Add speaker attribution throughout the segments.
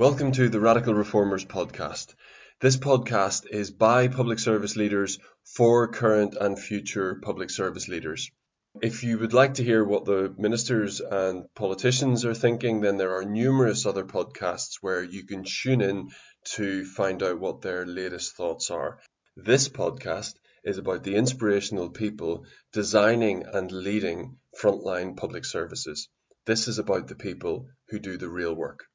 Speaker 1: Welcome to the Radical Reformers podcast. This podcast is by public service leaders for current and future public service leaders. If you would like to hear what the ministers and politicians are thinking, then there are numerous other podcasts where you can tune in to find out what their latest thoughts are. This podcast is about the inspirational people designing and leading frontline public services. This is about the people who do the real work.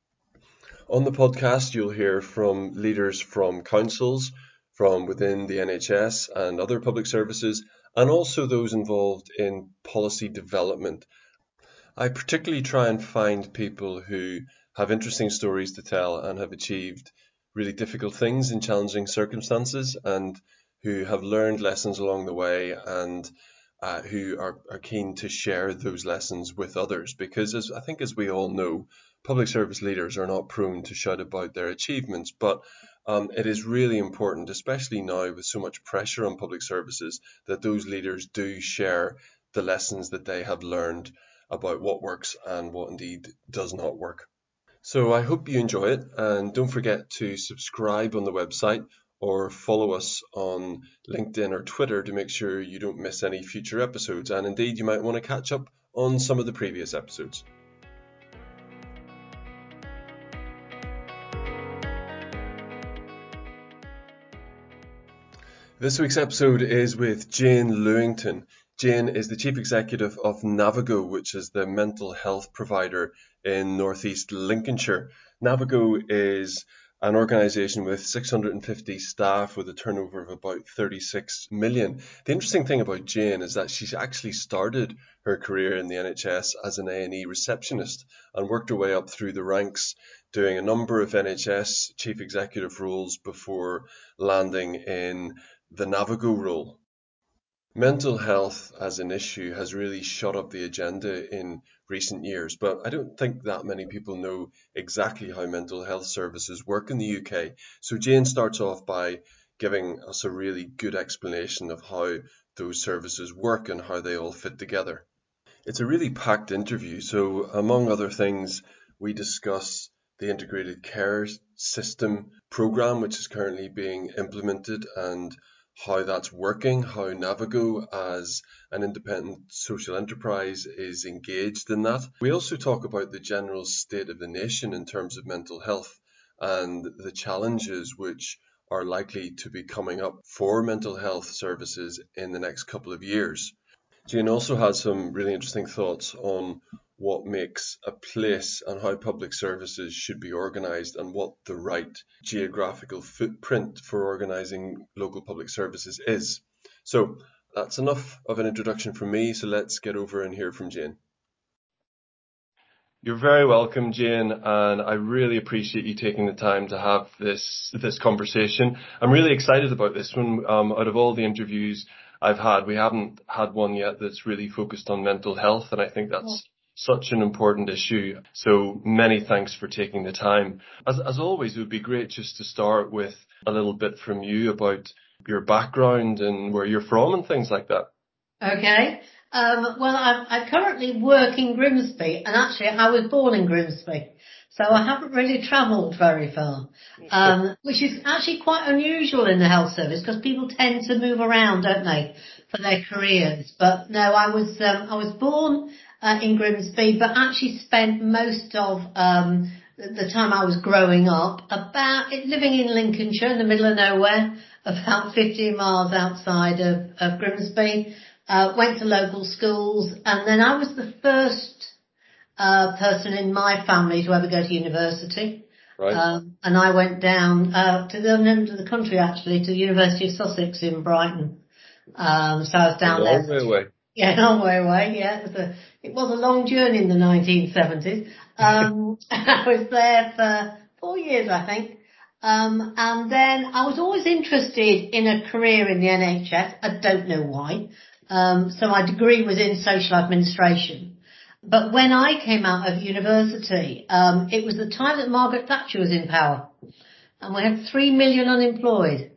Speaker 1: On the podcast, you'll hear from leaders from councils, from within the NHS and other public services, and also those involved in policy development. I particularly try and find people who have interesting stories to tell and have achieved really difficult things in challenging circumstances and who have learned lessons along the way and uh, who are, are keen to share those lessons with others. Because as I think, as we all know, public service leaders are not prone to shout about their achievements, but um, it is really important, especially now with so much pressure on public services, that those leaders do share the lessons that they have learned about what works and what indeed does not work. So I hope you enjoy it and don't forget to subscribe on the website or follow us on LinkedIn or Twitter to make sure you don't miss any future episodes. And indeed, you might want to catch up on some of the previous episodes. This week's episode is with Jane Lewington. Jane is the chief executive of Navigo, which is the mental health provider in northeast Lincolnshire. Navigo is an organisation with 650 staff with a turnover of about 36 million. The interesting thing about Jane is that she's actually started her career in the NHS as an A&E receptionist and worked her way up through the ranks doing a number of NHS chief executive roles before landing in the Navigo role. Mental health as an issue has really shot up the agenda in recent years, but I don't think that many people know exactly how mental health services work in the UK. So Jane starts off by giving us a really good explanation of how those services work and how they all fit together. It's a really packed interview, so among other things, we discuss the integrated care system program, which is currently being implemented, and how that's working, how Navigo as an independent social enterprise is engaged in that. We also talk about the general state of the nation in terms of mental health and the challenges which are likely to be coming up for mental health services in the next couple of years. Jane also has some really interesting thoughts on what makes a place and how public services should be organised and what the right geographical footprint for organising local public services is. So that's enough of an introduction from me. So let's get over and hear from Jane. You're very welcome, Jane, and I really appreciate you taking the time to have this this conversation. I'm really excited about this one. Um, out of all the interviews I've had, we haven't had one yet that's really focused on mental health, and I think that's such an important issue. So many thanks for taking the time. As, as always, it would be great just to start with a little bit from you about your background and where you're from and things like that.
Speaker 2: Okay. Um, well, I, I currently work in Grimsby and actually I was born in Grimsby. So I haven't really travelled very far, um, which is actually quite unusual in the health service because people tend to move around, don't they, for their careers. But no, I was um, I was born uh, in Grimsby, but actually spent most of um, the time I was growing up about living in Lincolnshire in the middle of nowhere, about 15 miles outside of, of Grimsby. Uh, went to local schools, and then I was the first uh, person in my family to ever go to university.
Speaker 1: Right. Um,
Speaker 2: and I went down uh, to the end of the country actually, to the University of Sussex in Brighton. Um, so I was down
Speaker 1: there. Way
Speaker 2: Yeah, long way away. Yeah, it was a it was a long journey in the 1970s. Um, I was there for four years, I think. Um, and then I was always interested in a career in the NHS. I don't know why. Um, so my degree was in social administration. But when I came out of university, um, it was the time that Margaret Thatcher was in power. And we had three million unemployed.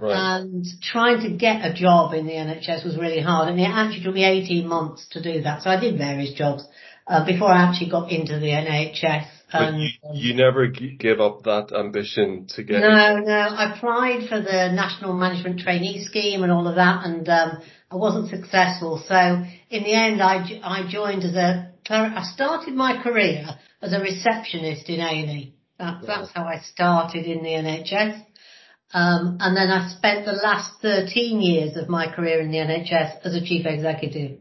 Speaker 1: Right.
Speaker 2: And trying to get a job in the NHS was really hard, and it actually took me 18 months to do that. So I did various jobs uh, before I actually got into the NHS.
Speaker 1: But you, you never g- give up that ambition to get.
Speaker 2: No, no. I applied for the National Management Trainee Scheme and all of that, and um, I wasn't successful. So in the end, I, I joined as a. I started my career as a receptionist in A&E. That, that's how I started in the NHS. Um, and then I spent the last 13 years of my career in the NHS as a chief executive.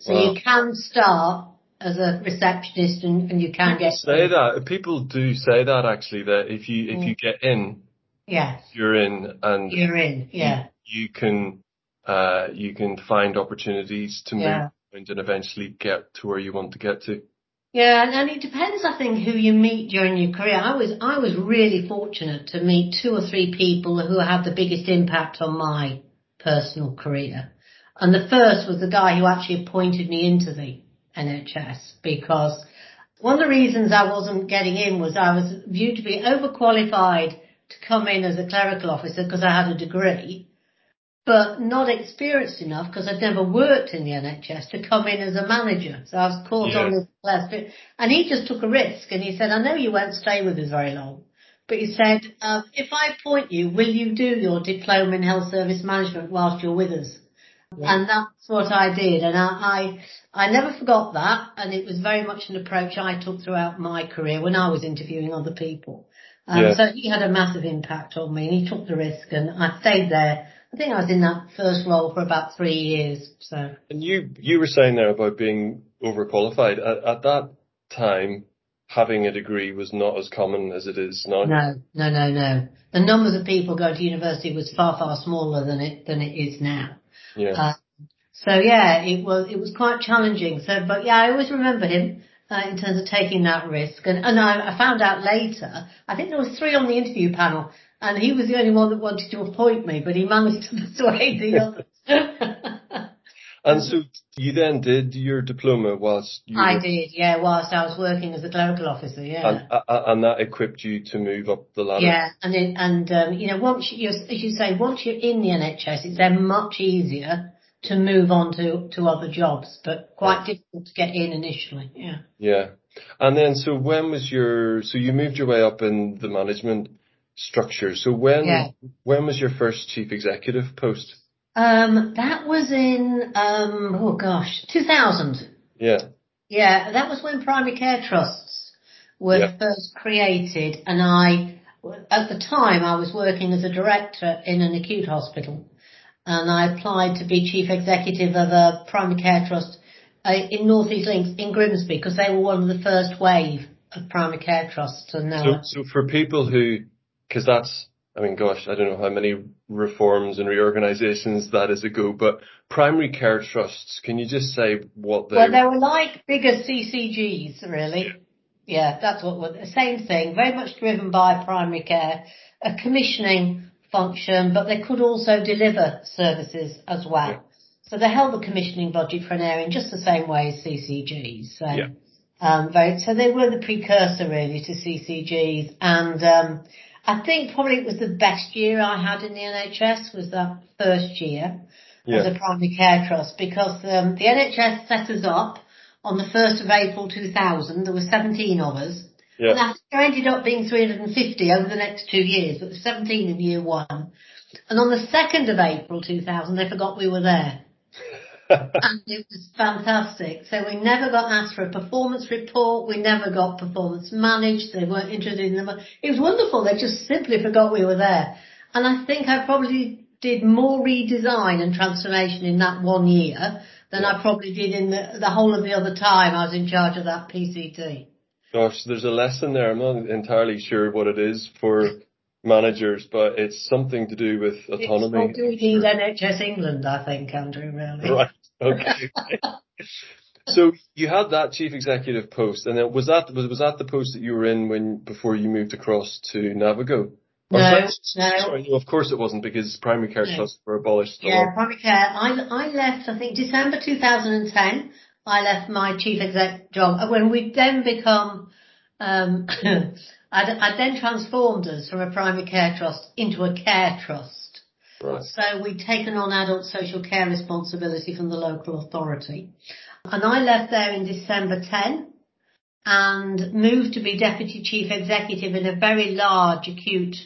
Speaker 2: So
Speaker 1: Wow.
Speaker 2: you can start as a receptionist and, and you can
Speaker 1: People
Speaker 2: get
Speaker 1: say that. People do say that actually. That if you if you get in,
Speaker 2: Yes,
Speaker 1: you're in, and
Speaker 2: you're in. Yeah.
Speaker 1: you can uh, you can find opportunities to move
Speaker 2: Yeah.
Speaker 1: and eventually get to where you want to get to.
Speaker 2: Yeah, and, it depends, I think, who you meet during your career. I was, I was really fortunate to meet two or three people who had the biggest impact on my personal career. And the first was the guy who actually appointed me into the NHS because one of the reasons I wasn't getting in was I was viewed to be overqualified to come in as a clerical officer because I had a degree, but not experienced enough because I'd never worked in the NHS to come in as a manager. So I was caught
Speaker 1: Yeah.
Speaker 2: on this last bit. And he just took a risk and he said, I know you won't stay with us very long. But he said, um, if I appoint you, will you do your diploma in health service management whilst you're with us? And that's what I did. And I, I, I never forgot that. And it was very much an approach I took throughout my career when I was interviewing other people. Um,
Speaker 1: Yeah.
Speaker 2: So he had a massive impact on me and he took the risk and I stayed there. I think I was in that first role for about three years. So
Speaker 1: And you you were saying there about being overqualified. At, at that time, having a degree was not as common as it is now.
Speaker 2: no, no, no, no. The numbers of people going to university was far, far smaller than it, than it is now.
Speaker 1: Yeah.
Speaker 2: Uh, So yeah, it was it was quite challenging. So, but yeah, I always remember him uh, in terms of taking that risk. And and I, I found out later. I think there was three on the interview panel, and he was the only one that wanted to appoint me, but he managed to persuade the others.
Speaker 1: and so you then did your diploma whilst you
Speaker 2: I
Speaker 1: were,
Speaker 2: did, yeah, whilst I was working as a clerical officer, yeah.
Speaker 1: and, uh, and that equipped you to move up the ladder.
Speaker 2: Yeah, and it, and um, you know, once you, as you say, once you're in the NHS, it's then much easier to move on to to other jobs, but quite difficult to get in initially. Yeah.
Speaker 1: Yeah. And then, so when was your, so you moved your way up in the management structure. So when,
Speaker 2: Yeah.
Speaker 1: when was your first chief executive post?
Speaker 2: Um, that was in um, oh gosh, 2000.
Speaker 1: Yeah.
Speaker 2: Yeah, that was when primary care trusts were
Speaker 1: Yeah.
Speaker 2: first created, and I, at the time, I was working as a director in an acute hospital, and I applied to be chief executive of a primary care trust uh, in North East Lincs in Grimsby because they were one of the first wave of primary care trusts, and now
Speaker 1: So, so for people who, cause that's, I mean, gosh, I don't know how many reforms and reorganizations that is ago, but primary care trusts, can you just say what they,
Speaker 2: Well, they were like bigger CCGs, really. Yeah, that's what were the same thing. Very much driven by primary care, a commissioning function, but they could also deliver services as well.
Speaker 1: Yeah.
Speaker 2: So they held the commissioning budget for an area in just the same way as CCGs. So,
Speaker 1: Yeah.
Speaker 2: um, very, so they were the precursor really to CCGs, and um, I think probably it was the best year I had in the NHS was that first year as a primary care trust because um, the NHS set us up on the 1st of April 2000. There were 17 of us. And
Speaker 1: yeah,
Speaker 2: there ended up being 350 over the next two years, but there were 17 in year one. And on the 2nd of April 2000, they forgot we were there. And it was fantastic. So we never got asked for a performance report. We never got performance managed. They weren't interested in them. It was wonderful. They just simply forgot we were there. And I think I probably did more redesign and transformation in that one year than I probably did in the, the whole of the other time I was in charge of that PCT.
Speaker 1: gosh, there's a lesson there. I'm not entirely sure what it is for managers, but it's something to do with
Speaker 2: It's
Speaker 1: autonomy.
Speaker 2: what we need NHS England, I think, Andrew, really.
Speaker 1: Right. Okay. so you had that chief executive post, and then was that was was that the post that you were in when before you moved across to Navigo? Or
Speaker 2: No,
Speaker 1: sorry,
Speaker 2: no.
Speaker 1: sorry, no, of course it wasn't because primary care
Speaker 2: No.
Speaker 1: trusts were abolished.
Speaker 2: Yeah,
Speaker 1: long-
Speaker 2: primary care. I, I left, I think, December 2010. I left my chief exec job when we'd then become, um, I'd, I'd then transformed us from a primary care trust into a care trust.
Speaker 1: Right.
Speaker 2: So we'd taken on adult social care responsibility from the local authority. And I left there in December 10. and moved to be deputy chief executive in a very large acute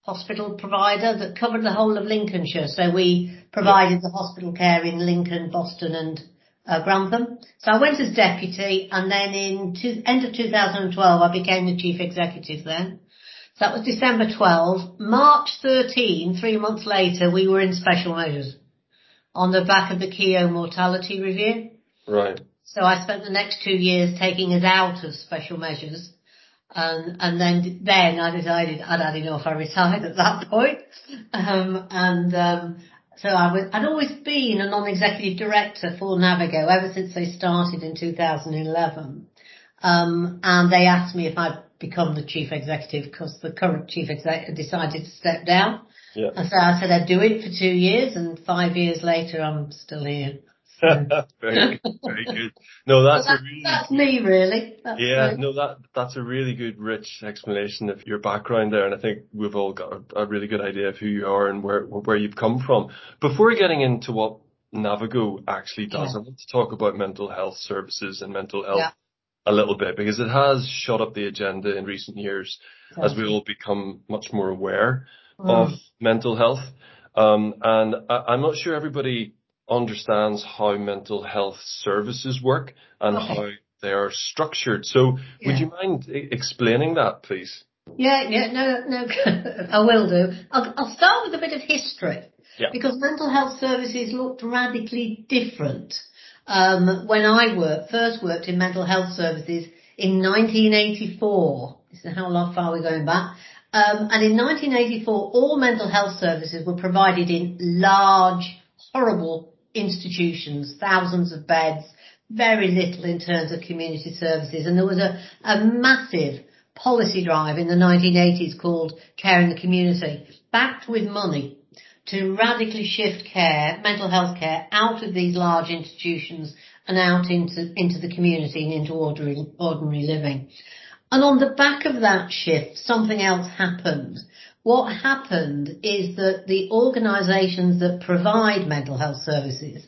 Speaker 2: hospital provider that covered the whole of Lincolnshire. So we provided the hospital care in Lincoln, Boston and uh, Grantham. So I went as deputy and then in two, end of 2012 I became the chief executive then. So that was December 12. March 13, three months later, we were in special measures on the back of the Keogh mortality review.
Speaker 1: Right.
Speaker 2: So I spent the next two years taking us out of special measures and, and then, then I decided I'd had enough. I retired at that point. Um, and, um, so I was, I'd always been a non-executive director for Navigo ever since they started in 2011. Um, and they asked me if I'd become the chief executive because the current chief executive decided to step down.
Speaker 1: Yeah.
Speaker 2: And so I said I'd do it for two years and five years later I'm still here.
Speaker 1: very good, very good. No, that's, really
Speaker 2: that's me really. That's
Speaker 1: yeah,
Speaker 2: me.
Speaker 1: no, that that's a really good, rich explanation of your background there, and I think we've all got a, a really good idea of who you are and where where you've come from. Before getting into what Navigo actually does,
Speaker 2: Yeah.
Speaker 1: I want to talk about mental health services and mental health
Speaker 2: Yeah.
Speaker 1: a little bit because it has shot up the agenda in recent years as we all become much more aware
Speaker 2: Mm.
Speaker 1: of mental health. Um, and I, I'm not sure everybody understands how mental health services work and
Speaker 2: Okay.
Speaker 1: how they are structured. So would you mind e- explaining that, please?
Speaker 2: Yeah, yeah, no, no, I will do. I'll, I'll start with a bit of history.
Speaker 1: Yeah.
Speaker 2: Because mental health services looked radically different. Um, when I worked, first worked in mental health services in 1984. This is how long far we're going back. Um, and in 1984, all mental health services were provided in large, horrible institutions, thousands of beds, very little in terms of community services. And there was a, a massive policy drive in the 1980s called Care in the Community, backed with money to radically shift care, mental health care, out of these large institutions and out into, into the community and into ordinary, ordinary living. And on the back of that shift, something else happened. What happened is that the organisations that provide mental health services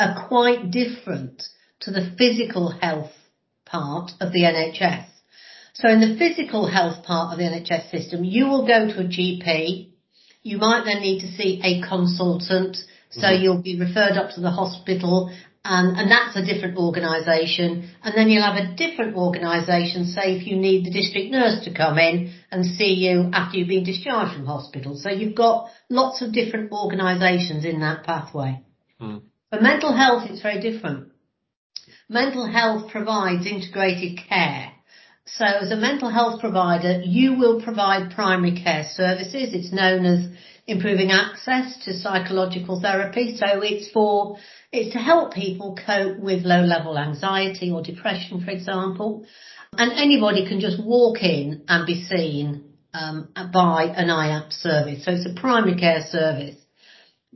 Speaker 2: are quite different to the physical health part of the NHS. So in the physical health part of the NHS system, you will go to a GP. You might then need to see a consultant. So
Speaker 1: Mhm.
Speaker 2: you'll be referred up to the hospital and, and that's a different organisation. And then you'll have a different organisation, say if you need the district nurse to come in and see you after you've been discharged from hospital. So you've got lots of different organisations in that pathway.
Speaker 1: Hmm.
Speaker 2: For mental health, it's very different. Mental health provides integrated care. So as a mental health provider, you will provide primary care services. It's known as improving access to psychological therapy. So it's for, it's to help people cope with low level anxiety or depression, for example. And anybody can just walk in and be seen um, by an IAPT service. So it's a primary care service.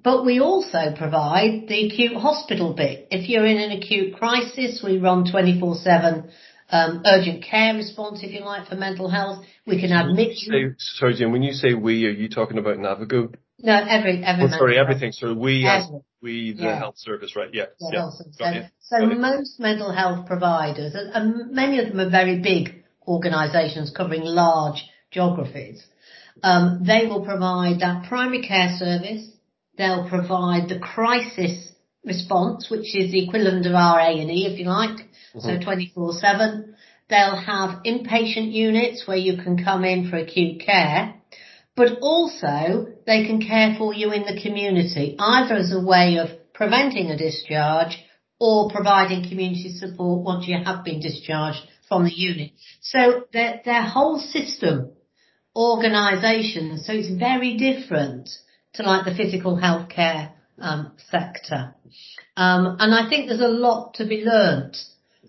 Speaker 2: But we also provide the acute hospital bit. If you're in an acute crisis, we run 24-7 um, urgent care response, if you like, for mental health. We can admit you.
Speaker 1: Say, sorry, Jim, when you say we, are you talking about Navigo?
Speaker 2: No, every, every
Speaker 1: Oh, sorry, everything. So we as
Speaker 2: Every.
Speaker 1: we, the
Speaker 2: Yeah.
Speaker 1: health service, right? Yeah.
Speaker 2: Yeah,
Speaker 1: yeah. Got
Speaker 2: So, so
Speaker 1: Got it.
Speaker 2: most mental health providers, and, and many of them are very big organisations covering large geographies, um, they will provide that primary care service. They'll provide the crisis response, which is the equivalent of our A&E, if you like, so
Speaker 1: Mhm.
Speaker 2: 24-7. They'll have inpatient units where you can come in for acute care, but also they can care for you in the community, either as a way of preventing a discharge or providing community support once you have been discharged from the unit. So their, their whole system organisation, so it's very different to like the physical healthcare um, sector. Um, and I think there's a lot to be learnt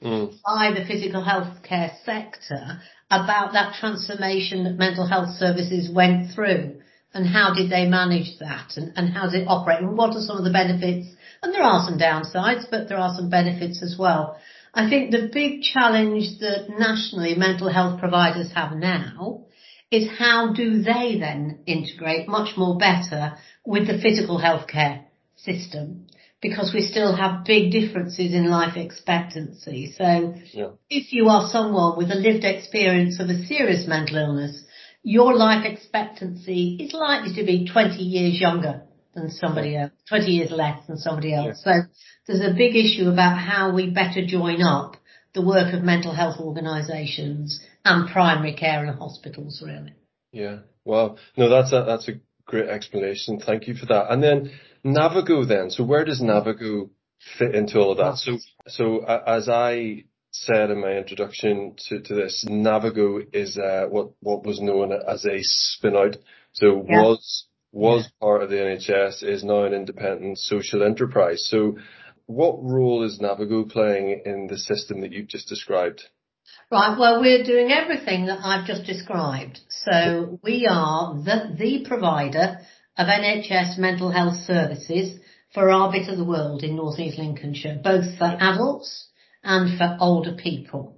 Speaker 1: Mm.
Speaker 2: by the physical healthcare sector about that transformation that mental health services went through and how did they manage that and, and how does it operate and what are some of the benefits and there are some downsides but there are some benefits as well. I think the big challenge that nationally mental health providers have now is how do they then integrate much more better with the physical healthcare system because we still have big differences in life expectancy. So
Speaker 1: Yeah.
Speaker 2: if you are someone with a lived experience of a serious mental illness, your life expectancy is likely to be 20 years younger than somebody else, 20 years less than somebody else. So there's a big issue about how we better join up the work of mental health organisations and primary care and hospitals really.
Speaker 1: Yeah. Wow. No, that's a that's a great explanation. Thank you for that. And then Navigo then. So where does Navigo fit into all of that? So so uh, as I said in my introduction to, to this, Navigo is uh, what what was known as a spin out. So
Speaker 2: Yeah.
Speaker 1: was was part of the NHS, is now an independent social enterprise. So what role is Navigo playing in the system that you've just described?
Speaker 2: Right, well we're doing everything that I've just described. So we are the, the provider of NHS mental health services for our bit of the world in North East Lincolnshire, both for adults and for older people.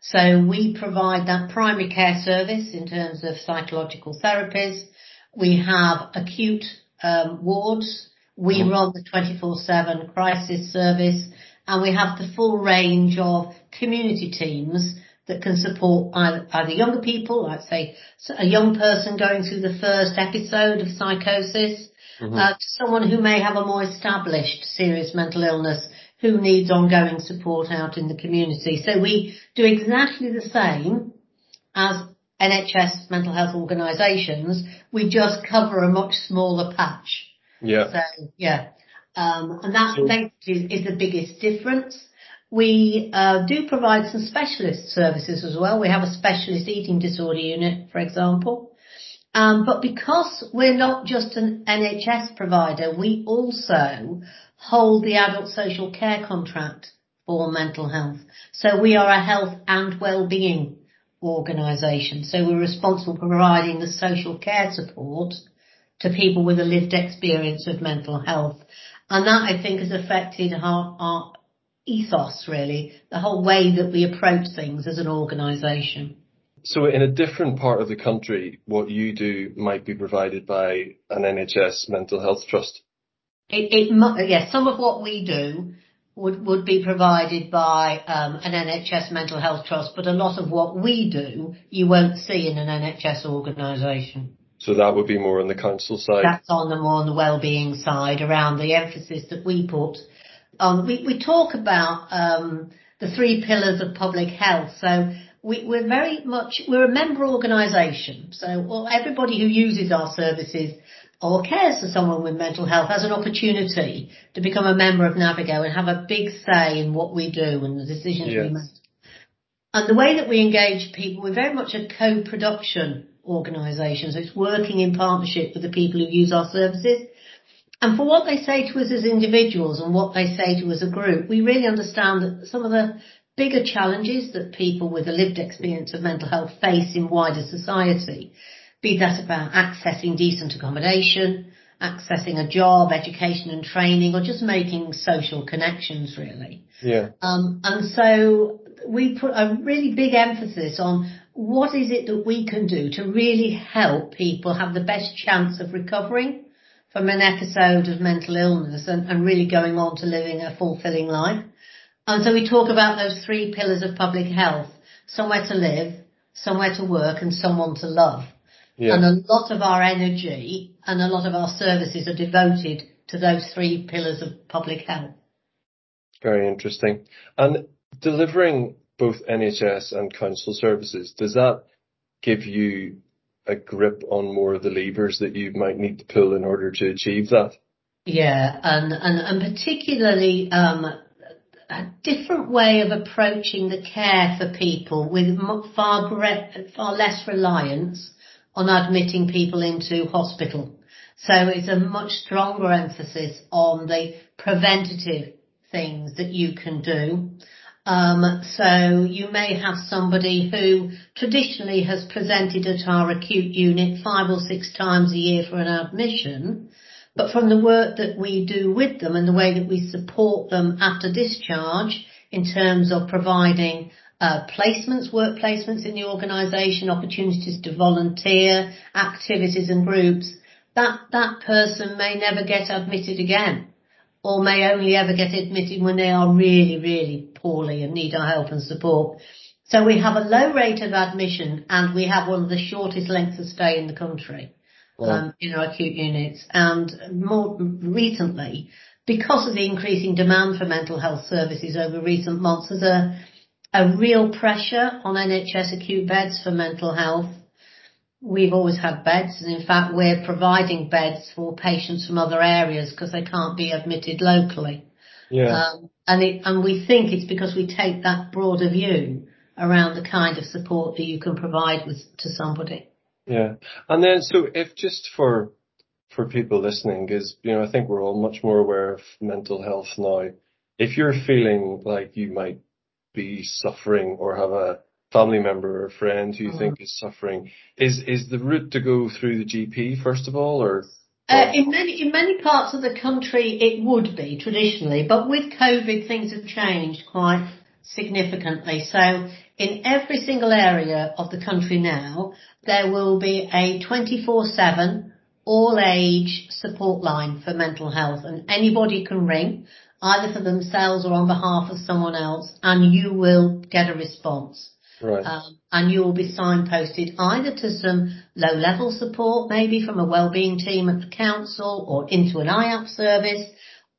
Speaker 2: So we provide that primary care service in terms of psychological therapies. We have acute um, wards. We
Speaker 1: Mhm.
Speaker 2: run the 24-7 crisis service and we have the full range of community teams that can support either, either younger people, I'd say a young person going through the first episode of psychosis,
Speaker 1: Mhm.
Speaker 2: uh, to someone who may have a more established serious mental illness who needs ongoing support out in the community. So we do exactly the same as NHS mental health organisations. We just cover a much smaller patch.
Speaker 1: Yeah.
Speaker 2: So yeah, um, and that
Speaker 1: So-
Speaker 2: basically is the biggest difference. We uh, do provide some specialist services as well. We have a specialist eating disorder unit, for example. Um, but because we're not just an NHS provider, we also hold the adult social care contract for mental health. So we are a health and well-being organisation. So we're responsible for providing the social care support to people with a lived experience of mental health. And that I think has affected our, our ethos really, the whole way that we approach things as an organisation.
Speaker 1: So in a different part of the country, what you do might be provided by an NHS mental health trust.
Speaker 2: It, it yes, some of what we do would, would be provided by um, an NHS mental health trust, but a lot of what we do you won't see in an NHS organisation.
Speaker 1: So that would be more on the council side.
Speaker 2: That's on the more on the well-being side around the emphasis that we put on. We, we talk about um, the three pillars of public health. So we, we're very much we're a member organisation. So well, everybody who uses our services or cares for someone with mental health has an opportunity to become a member of Navigo and have a big say in what we do and the decisions
Speaker 1: Yes.
Speaker 2: we make. And the way that we engage people, we're very much a co-production organisation. So it's working in partnership with the people who use our services. And for what they say to us as individuals and what they say to us as a group, we really understand that some of the bigger challenges that people with a lived experience of mental health face in wider society, be that about accessing decent accommodation, accessing a job, education and training, or just making social connections really.
Speaker 1: Yeah.
Speaker 2: Um, and so we put a really big emphasis on what is it that we can do to really help people have the best chance of recovering from an episode of mental illness and, and really going on to living a fulfilling life. And so we talk about those three pillars of public health, somewhere to live, somewhere to work and someone to love.
Speaker 1: Yeah.
Speaker 2: And a lot of our energy and a lot of our services are devoted to those three pillars of public health.
Speaker 1: Very interesting. And delivering both NHS and council services, does that give you a grip on more of the levers that you might need to pull in order to achieve that?
Speaker 2: Yeah, and, and, and particularly um, a different way of approaching the care for people with far, gre- far less reliance on admitting people into hospital. So it's a much stronger emphasis on the preventative things that you can do. Um, so you may have somebody who traditionally has presented at our acute unit five or six times a year for an admission, but from the work that we do with them and the way that we support them after discharge in terms of providing uh, placements, work placements in the organisation, opportunities to volunteer, activities and groups, that, that person may never get admitted again. Or may only ever get admitted when they are really, really poorly and need our help and support. So we have a low rate of admission and we have one of the shortest lengths of stay in the country um, in our acute units. And more recently, because of the increasing demand for mental health services over recent months, there's a, a real pressure on NHS acute beds for mental health. We've always had beds, and in fact, we're providing beds for patients from other areas because they can't be admitted locally.
Speaker 1: Yeah.
Speaker 2: Um, and it, and we think it's because we take that broader view around the kind of support that you can provide with to somebody.
Speaker 1: Yeah. And then, so if just for for people listening, because you know, I think we're all much more aware of mental health now. If you're feeling like you might be suffering or have a family member or friend who you mm-hmm. think is suffering, is is the route to go through the GP first of all, or?
Speaker 2: Uh, in many in many parts of the country, it would be traditionally, but with COVID, things have changed quite significantly. So in every single area of the country now, there will be a 24/7 all age support line for mental health, and anybody can ring either for themselves or on behalf of someone else, and you will get a response.
Speaker 1: Right. Um,
Speaker 2: and you will be signposted either to some low level support, maybe from a wellbeing team at the council or into an IAPT service,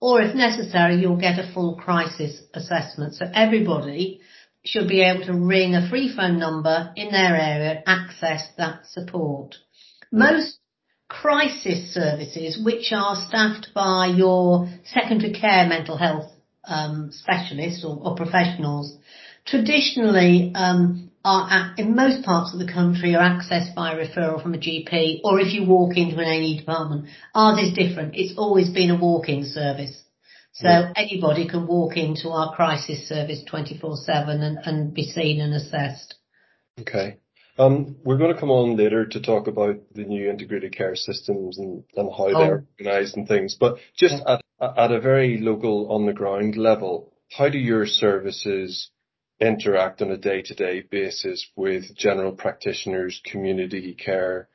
Speaker 2: or if necessary, you'll get a full crisis assessment. So everybody should be able to ring a free phone number in their area and access that support. Most crisis services, which are staffed by your secondary care mental health um, specialists or, or, professionals, traditionally um, are in most parts of the country are accessed by referral from a GP, or if you walk into an A&E department. Ours is different. It's always been a walk-in service. So anybody can walk into our crisis service 24-7 and, and be seen and assessed.
Speaker 1: Okay. Um, we're going to come on later to talk about the new integrated care systems and, and how oh. they're organised and things. But just at, at a very local, on the ground level, how do your services interact on a day-to-day basis with general practitioners, community care?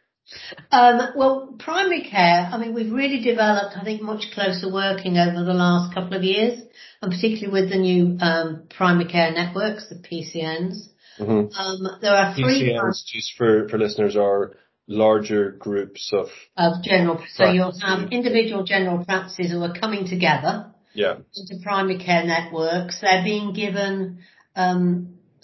Speaker 2: Um, well, primary care, I mean, we've really developed, I think, much closer working over the last couple of years, and particularly with the new um, primary care networks, the PCNs.
Speaker 1: Mm-hmm. Um, there are three. PCNs, just for, for listeners, are larger groups of
Speaker 2: of general. Practice. So you'll have individual general practices who are coming together.
Speaker 1: Yeah.
Speaker 2: Into primary care networks. They're being given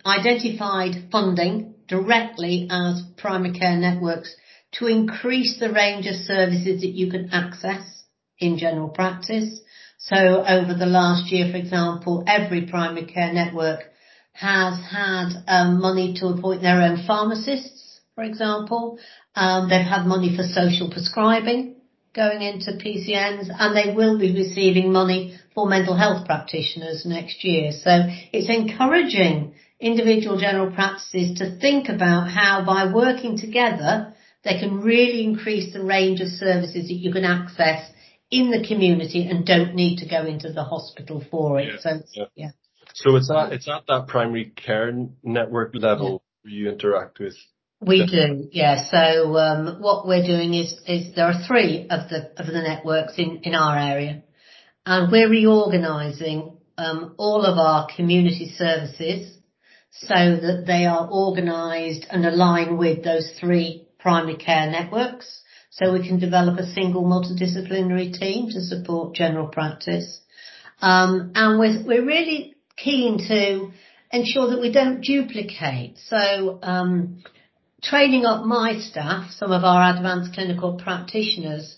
Speaker 2: identified funding directly as primary care networks to increase the range of services that you can access in general practice. So over the last year, for example, every primary care network has had um, money to appoint their own pharmacists, for example. Um, they've had money for social prescribing going into PCNs, and they will be receiving money for mental health practitioners next year. So it's encouraging individual general practices to think about how by working together, they can really increase the range of services that you can access in the community and don't need to go into the hospital for it. Yeah. So, yeah. yeah.
Speaker 1: So it's at it's at that primary care network level yeah. you interact with.
Speaker 2: We do, yeah. So um, what we're doing is is there are three of the of the networks in in our area, and we're reorganising um, all of our community services so that they are organised and align with those three primary care networks. So we can develop a single multidisciplinary team to support general practice. Um, and we're, we're really keen to ensure that we don't duplicate. So um, training up my staff, some of our advanced clinical practitioners,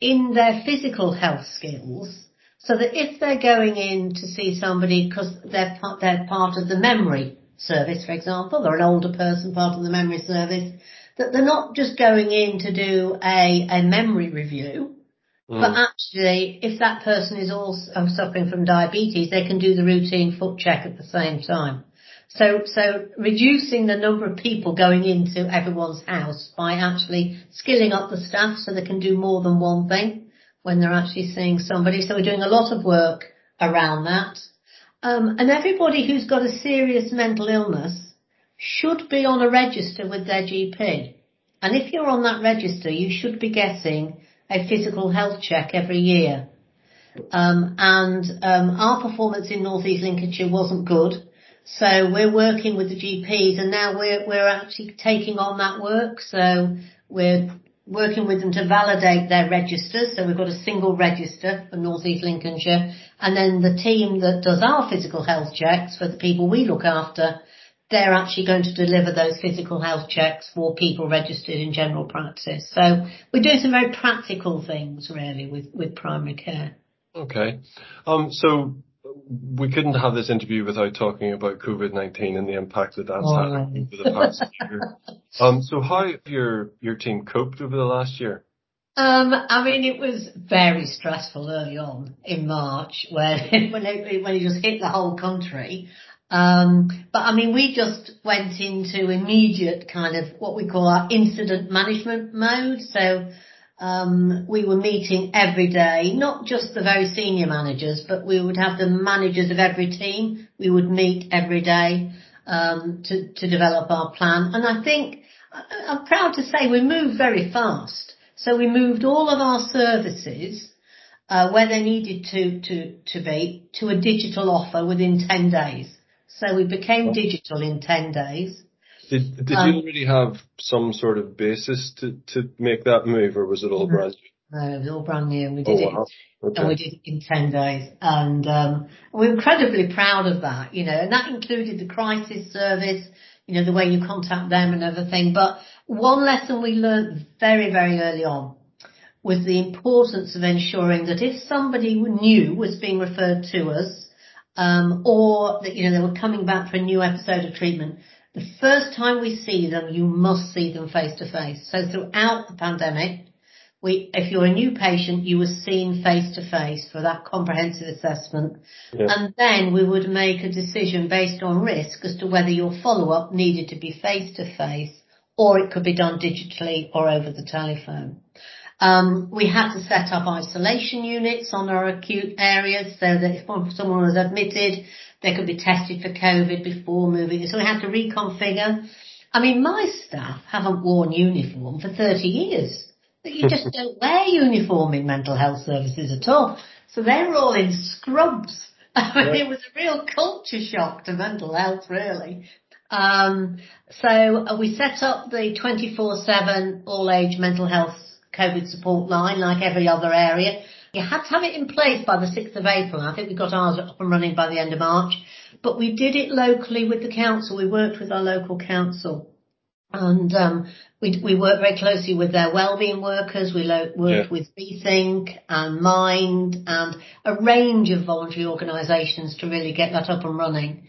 Speaker 2: in their physical health skills, so that if they're going in to see somebody because they're part, they're part of the memory service, for example, they're an older person part of the memory service, that they're not just going in to do a, a memory review, Mm. But actually, if that person is also suffering from diabetes, they can do the routine foot check at the same time. So, so reducing the number of people going into everyone's house by actually skilling up the staff so they can do more than one thing when they're actually seeing somebody. So we're doing a lot of work around that. Um, and everybody who's got a serious mental illness should be on a register with their GP. And if you're on that register, you should be getting a physical health check every year. um, and um, our performance in North East Lincolnshire wasn't good. So we're working with the GPs, and now we're we're actually taking on that work. So we're working with them to validate their registers. So we've got a single register for North East Lincolnshire, and then the team that does our physical health checks for the people we look after they're actually going to deliver those physical health checks for people registered in general practice. So we're doing some very practical things really with, with primary care.
Speaker 1: Okay. Um, so we couldn't have this interview without talking about COVID-19 and the impact that that's oh, had over the past year. Um, so how have your, your team coped over the last year?
Speaker 2: Um, I mean, it was very stressful early on in March when, when it, when it just hit the whole country. Um, but I mean, we just went into immediate kind of what we call our incident management mode. So, um, we were meeting every day, not just the very senior managers, but we would have the managers of every team. We would meet every day, um, to, to develop our plan. And I think, I'm proud to say we moved very fast. So we moved all of our services, uh, where they needed to, to, to be to a digital offer within 10 days. So we became digital in 10 days.
Speaker 1: Did, did um, you already have some sort of basis to, to make that move or was it all brand
Speaker 2: new? No, it was all brand new and we did oh, wow. it. Okay. And we did it in 10 days. And, um, we're incredibly proud of that, you know, and that included the crisis service, you know, the way you contact them and everything. But one lesson we learned very, very early on was the importance of ensuring that if somebody new was being referred to us, um, or that, you know, they were coming back for a new episode of treatment, the first time we see them, you must see them face to face. So throughout the pandemic, we, if you're a new patient, you were seen face to face for that comprehensive assessment. Yeah. And then we would make a decision based on risk as to whether your follow up needed to be face to face or it could be done digitally or over the telephone. Um, we had to set up isolation units on our acute areas so that if someone was admitted, they could be tested for COVID before moving. So we had to reconfigure. I mean, my staff haven't worn uniform for 30 years. You just don't wear uniform in mental health services at all. So they're all in scrubs. I mean, it was a real culture shock to mental health, really. Um, so uh, we set up the 24-7 all-age mental health COVID support line like every other area. You had to have it in place by the 6th of April. I think we got ours up and running by the end of March. But we did it locally with the council. We worked with our local council. And um, we, we worked very closely with their wellbeing workers. We lo- worked yeah. with Rethink and Mind and a range of voluntary organisations to really get that up and running.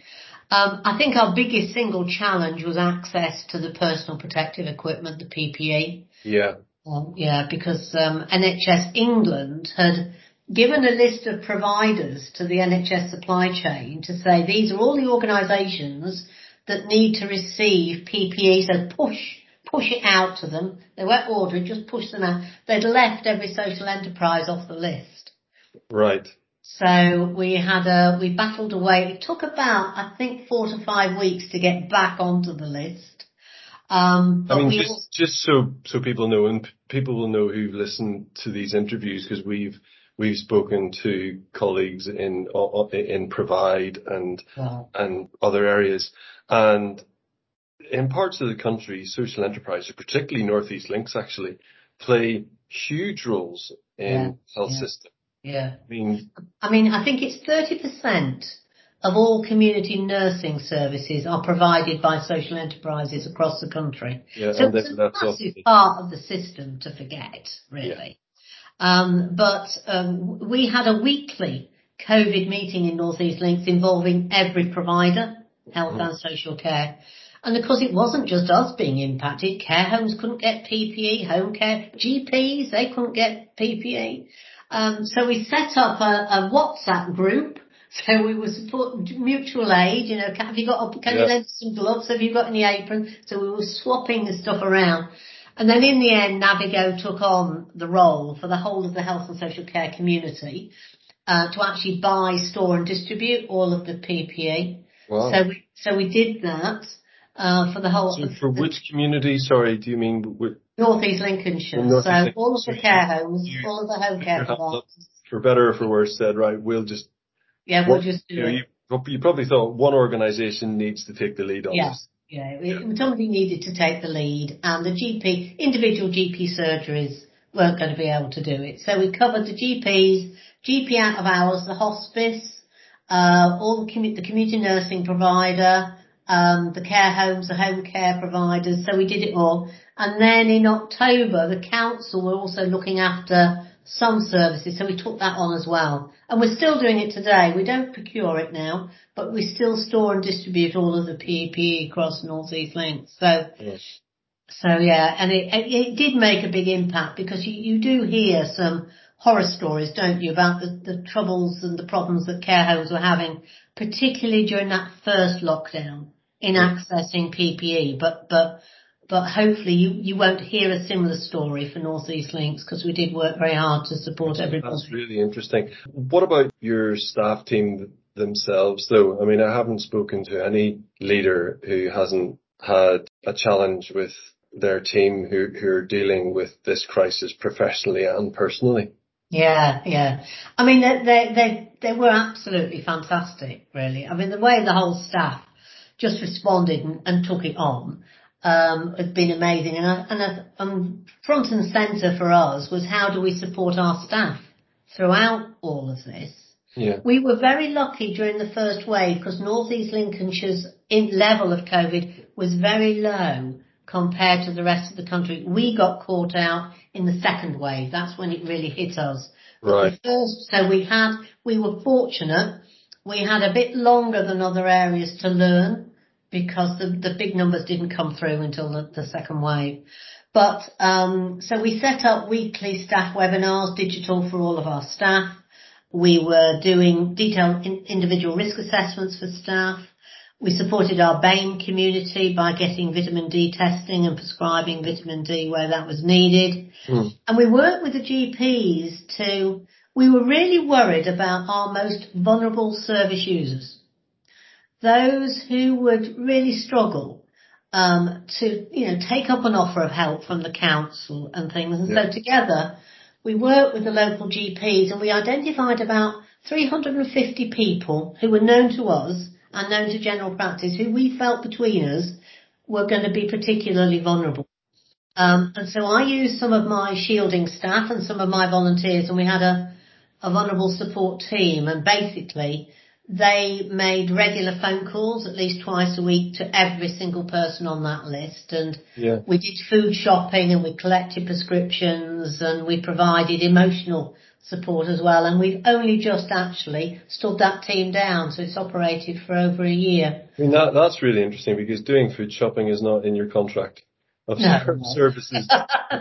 Speaker 2: Um, I think our biggest single challenge was access to the personal protective equipment, the PPE.
Speaker 1: Yeah.
Speaker 2: Um, yeah, because um, NHS England had given a list of providers to the NHS supply chain to say these are all the organisations that need to receive PPE, so push push it out to them. They weren't ordering, just push them out. They'd left every social enterprise off the list.
Speaker 1: Right.
Speaker 2: So we had a, we battled away. It took about, I think, four to five weeks to get back onto the list.
Speaker 1: Um, I mean, just, just so, so people know, and people will know who listen to these interviews because we've, we've spoken to colleagues in, in Provide and, wow. and other areas. And in parts of the country, social enterprises, particularly Northeast Lincs actually, play huge roles in yeah, health
Speaker 2: yeah.
Speaker 1: system.
Speaker 2: Yeah. I mean, I mean, I think it's 30% of all community nursing services are provided by social enterprises across the country.
Speaker 1: Yeah,
Speaker 2: so it's a massive part of the system to forget, really. Yeah. Um, but um, we had a weekly COVID meeting in North East Lincs involving every provider, health mm-hmm. and social care. And of course it wasn't just us being impacted, care homes couldn't get PPE, home care, GPs, they couldn't get PPE. Um, so we set up a, a WhatsApp group so we were support mutual aid, you know, have you got, can yeah. you lend some gloves? Have you got any aprons? So we were swapping the stuff around. And then in the end, Navigo took on the role for the whole of the health and social care community, uh, to actually buy, store and distribute all of the PPE. Wow. So we, so we did that, uh, for the whole.
Speaker 1: So for the, which community, sorry, do you mean?
Speaker 2: North East Lincolnshire. North so East all of the care homes, all of the home care providers
Speaker 1: for better or for worse, said, right, we'll just.
Speaker 2: Yeah, we'll just do
Speaker 1: you, know,
Speaker 2: it.
Speaker 1: you, you probably thought one organisation needs to take the lead on
Speaker 2: Yeah.
Speaker 1: this.
Speaker 2: Yeah, yeah. somebody needed to take the lead, and the GP, individual GP surgeries weren't going to be able to do it. So we covered the GPs, GP out of hours, the hospice, uh, all the, commu- the community nursing provider, um, the care homes, the home care providers. So we did it all. And then in October, the council were also looking after some services, so we took that on as well. And we're still doing it today. We don't procure it now, but we still store and distribute all of the PPE across North East Lincs. So,
Speaker 1: Yes.
Speaker 2: so yeah, and it, it, it did make a big impact because you, you do hear some horror stories, don't you, about the, the troubles and the problems that care homes were having, particularly during that first lockdown in accessing PPE. But, but, but hopefully you, you won't hear a similar story for North East Lincs because we did work very hard to support everybody.
Speaker 1: That's really interesting. What about your staff team themselves though? I mean, I haven't spoken to any leader who hasn't had a challenge with their team who, who are dealing with this crisis professionally and personally.
Speaker 2: Yeah, yeah. I mean, they, they, they, they were absolutely fantastic, really. I mean, the way the whole staff just responded and, and took it on, um, has been amazing. And, I, and I, um, front and centre for us was how do we support our staff throughout all of this?
Speaker 1: Yeah.
Speaker 2: We were very lucky during the first wave because North East Lincolnshire's in level of COVID was very low compared to the rest of the country. We got caught out in the second wave. That's when it really hit us.
Speaker 1: Right.
Speaker 2: first, so we had, we were fortunate. We had a bit longer than other areas to learn because the, the big numbers didn't come through until the, the second wave. But, um, so we set up weekly staff webinars, digital for all of our staff. We were doing detailed in, individual risk assessments for staff. We supported our BAME community by getting vitamin D testing and prescribing vitamin D where that was needed.
Speaker 1: Hmm.
Speaker 2: And we worked with the GPs to, we were really worried about our most vulnerable service users. Those who would really struggle um, to, you know, take up an offer of help from the council and things. And
Speaker 1: Yeah.
Speaker 2: so together we worked with the local GPs and we identified about 350 people who were known to us and known to general practice who we felt between us were going to be particularly vulnerable. Um, and so I used some of my shielding staff and some of my volunteers and we had a, a vulnerable support team and basically they made regular phone calls at least twice a week to every single person on that list and
Speaker 1: Yeah.
Speaker 2: we did food shopping and we collected prescriptions and we provided emotional support as well and we've only just actually stood that team down so it's operated for over a year.
Speaker 1: I mean, that, that's really interesting because doing food shopping is not in your contract of
Speaker 2: No.
Speaker 1: ser- services.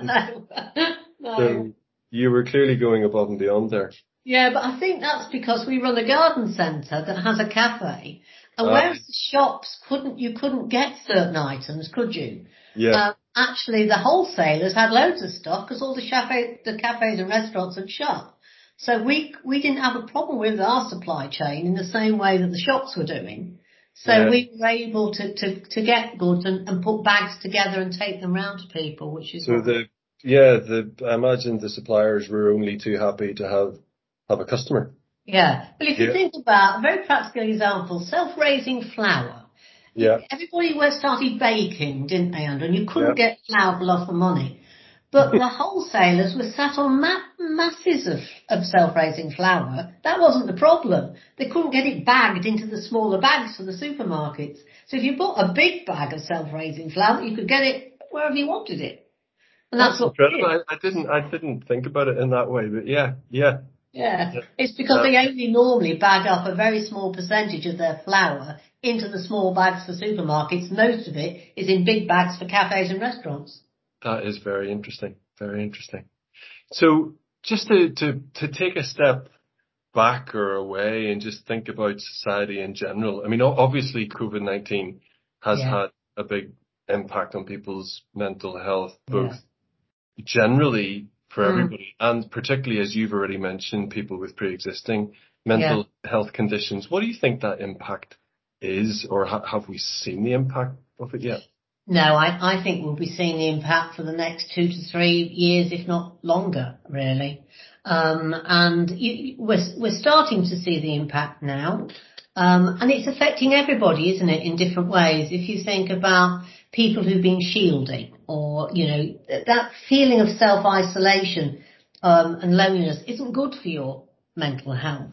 Speaker 2: no, no.
Speaker 1: So you were clearly going above and beyond there.
Speaker 2: Yeah, but I think that's because we run a garden centre that has a cafe, and
Speaker 1: Ah.
Speaker 2: whereas the shops couldn't, you couldn't get certain items, could you?
Speaker 1: Yeah.
Speaker 2: Um, actually, the wholesalers had loads of stuff because all the cafe, the cafes and restaurants had shut. So we we didn't have a problem with our supply chain in the same way that the shops were doing. So
Speaker 1: Yeah.
Speaker 2: we were able to, to, to get goods and, and put bags together and take them round to people, which is
Speaker 1: So the yeah, the I imagine the suppliers were only too happy to have have a customer.
Speaker 2: Yeah. Well, if you
Speaker 1: Yeah.
Speaker 2: think about a very practical example, self-raising flour.
Speaker 1: Yeah.
Speaker 2: Everybody started baking, didn't they, Andrew? And you couldn't
Speaker 1: Yeah.
Speaker 2: get flour for love of money. But the wholesalers were sat on ma- masses of, of self-raising flour. That wasn't the problem. They couldn't get it bagged into the smaller bags for the supermarkets. So if you bought a big bag of self-raising flour, you could get it wherever you wanted it. And that's, what
Speaker 1: incredible. I, I didn't I didn't think about it in that way, but yeah, yeah.
Speaker 2: Yeah, it's because they only normally bag up a very small percentage of their flour into the small bags for supermarkets. Most of it is in big bags for cafes and restaurants.
Speaker 1: That is very interesting. Very interesting. So just to, to, to take a step back or away and just think about society in general. I mean, obviously COVID-19 has
Speaker 2: Yeah.
Speaker 1: had a big impact on people's mental health, both
Speaker 2: Yeah.
Speaker 1: generally for
Speaker 2: Mm.
Speaker 1: everybody and particularly as you've already mentioned, people with pre-existing mental health conditions. What do you think that impact is or ha- have we seen the impact of it yet?
Speaker 2: No, I, I think we'll be seeing the impact for the next two to three years, if not longer, really. Um, and you, we're, we're starting to see the impact now. Um, and it's affecting everybody, isn't it, in different ways. If you think about people who've been shielding or, you know, that feeling of self-isolation um, and loneliness isn't good for your mental health.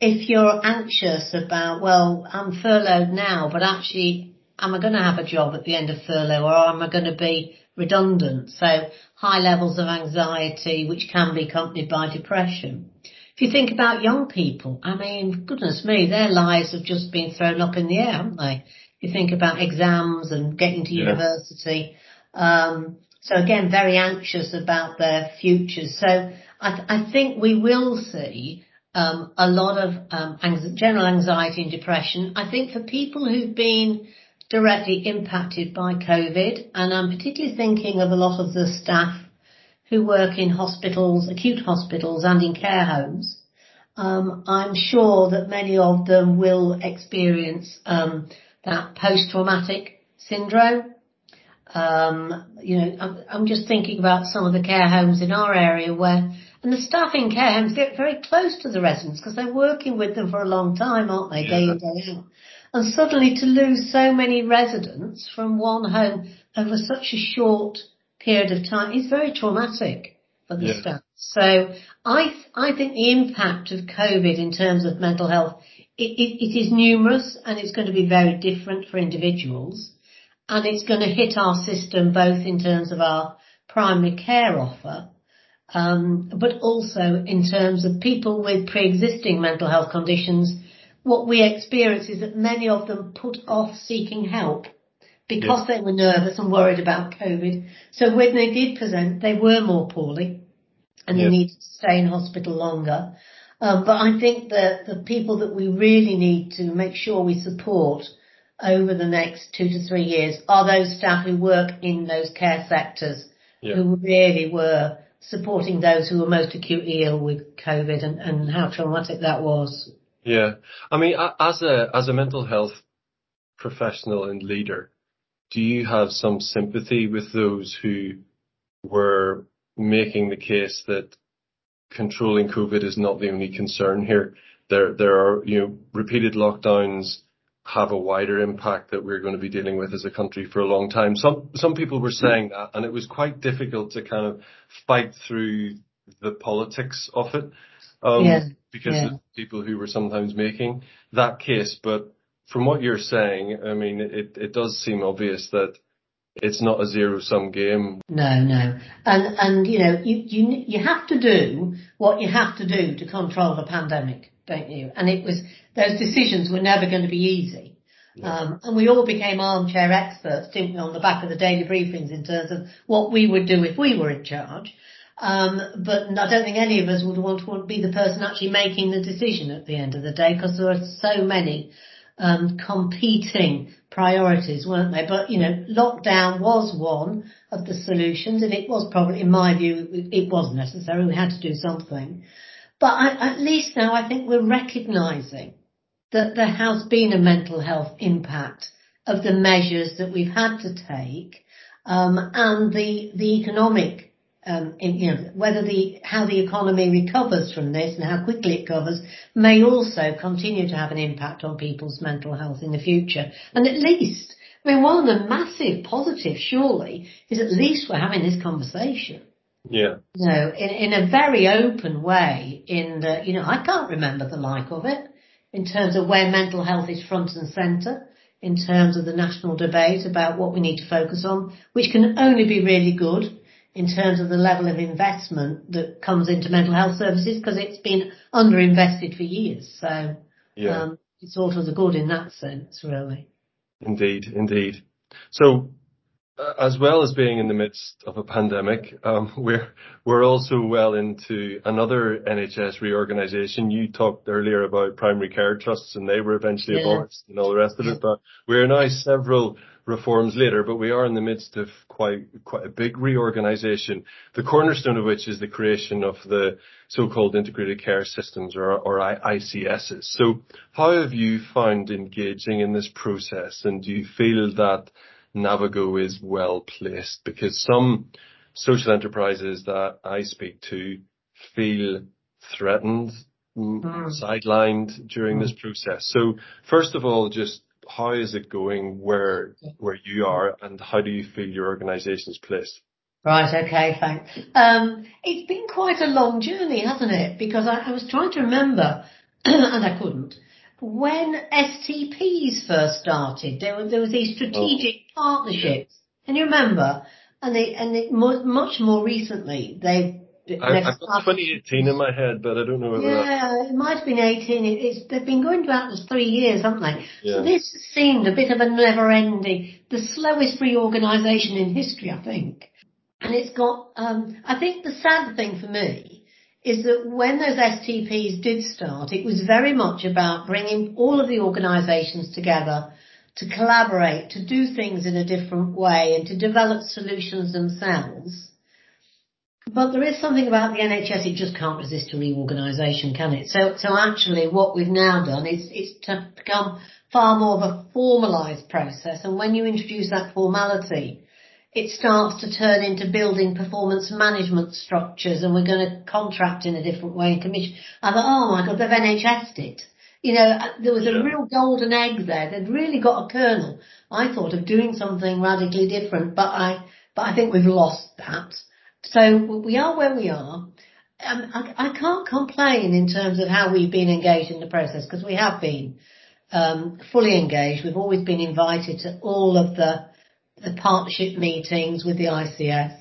Speaker 2: If you're anxious about, well, I'm furloughed now, but actually, am I going to have a job at the end of furlough or am I going to be redundant? So high levels of anxiety, which can be accompanied by depression. If you think about young people, I mean, goodness me, their lives have just been thrown up in the air, haven't they? If you think about exams and getting to yeah. university. Um, so again, very anxious about their futures. So I, th- I think we will see um, a lot of um, general anxiety and depression. I think for people who've been directly impacted by COVID, and I'm particularly thinking of a lot of the staff who work in hospitals, acute hospitals and in care homes. I'm sure that many of them will experience that post-traumatic syndrome. Um, you know, I'm, I'm, just thinking about some of the care homes in our area where, and the staff in care homes get very close to the residents because they're working with them for a long time, aren't they, day in, day out. And suddenly to lose so many residents from one home over such a short period of time is very traumatic for the staff. So I, I think the impact of COVID in terms of mental health, it, it, it is numerous and it's going to be very different for individuals and it's going to hit our system both in terms of our primary care offer, um, but also in terms of people with pre-existing mental health conditions. What we experience is that many of them put off seeking help because yeah. they were nervous and worried about COVID. So when they did present, they were more poorly and yeah. they needed to stay in hospital longer. Um, but I think that the people that we really need to make sure we support over the next two to three years are those staff who work in those care sectors yeah. who really were supporting those who were most acutely ill with COVID and, and how traumatic that was.
Speaker 1: Yeah. I mean, as a, as a mental health professional and leader, do you have some sympathy with those who were making the case that controlling COVID is not the only concern here? There, there are, you know, repeated lockdowns have a wider impact that we're going to be dealing with as a country for a long time. Some, some people were saying that, and it was quite difficult to kind of fight through the politics of it. Um, yeah. because yeah. of people who were sometimes making that case. But from what you're saying, I mean, it, it does seem obvious that it's not a zero sum game.
Speaker 2: No, no. And, and, you know, you, you, you have to do what you have to do to control the pandemic, don't you? And it was, those decisions were never going to be easy. Yeah. Um, and we all became armchair experts, didn't we, on the back of the daily briefings in terms of what we would do if we were in charge. Um, but I don't think any of us would want to be the person actually making the decision at the end of the day because there are so many um, competing priorities, weren't they? But, you know, lockdown was one of the solutions, and it was probably, in my view, it was necessary. We had to do something. But I, at least now I think we're recognizing that there has been a mental health impact of the measures that we've had to take, um, and the, the economic um, in, you know, whether the, how the economy recovers from this and how quickly it covers may also continue to have an impact on people's mental health in the future. And at least, I mean, one of the massive positives surely is at least we're having this conversation.
Speaker 1: Yeah.
Speaker 2: You know, in, in a very open way in the, you know, I can't remember the like of it in terms of where mental health is front and centre in terms of the national debate about what we need to focus on, which can only be really good in terms of the level of investment that comes into mental health services because it's been underinvested for years. So yeah. um, it's all for the good in that sense, really.
Speaker 1: Indeed, indeed. So as well as being in the midst of a pandemic, um, we're we're also well into another NHS reorganisation. You talked earlier about primary care trusts, and they were eventually yeah. abolished and all the rest of it. But we're now several reforms later, but we are in the midst of quite quite a big reorganisation. The cornerstone of which is the creation of the so-called integrated care systems, or or ICSs. So, how have you found engaging in this process, and do you feel that Navigo is well placed because some social enterprises that I speak to feel threatened, mm. sidelined during this process. So first of all, just how is it going where where you are and how do you feel your organisation's placed?
Speaker 2: Right, okay, thanks. Um, it's been quite a long journey, hasn't it? Because I, I was trying to remember, and I couldn't, when STPs first started, there, was these strategic oh. Partnerships. Can you remember? And they, and they, much more recently, they've
Speaker 1: I, have got 2018 in my head, but I don't know whether
Speaker 2: Yeah, it might have been 18. It's, they've been going about for three years, haven't they? Yeah. So this seemed a bit of a never-ending, the slowest reorganisation in history, I think. And it's got, um, I think the sad thing for me is that when those STPs did start, it was very much about bringing all of the organisations together to collaborate, to do things in a different way and to develop solutions themselves. But there is something about the NHS, it just can't resist a reorganisation, can it? So, so actually what we've now done is, is to become far more of a formalised process. And when you introduce that formality, it starts to turn into building performance management structures and we're going to contract in a different way and commission. I thought, oh my God, they've NHS'd it. You know, uh, there was a yeah. real golden egg there. They'd really got a kernel, I thought, of doing something radically different, but I, but I think we've lost that. So we are where we are. Um, I, I, can't complain in terms of how we've been engaged in the process because we have been um, fully engaged. We've always been invited to all of the the partnership meetings with the ICS.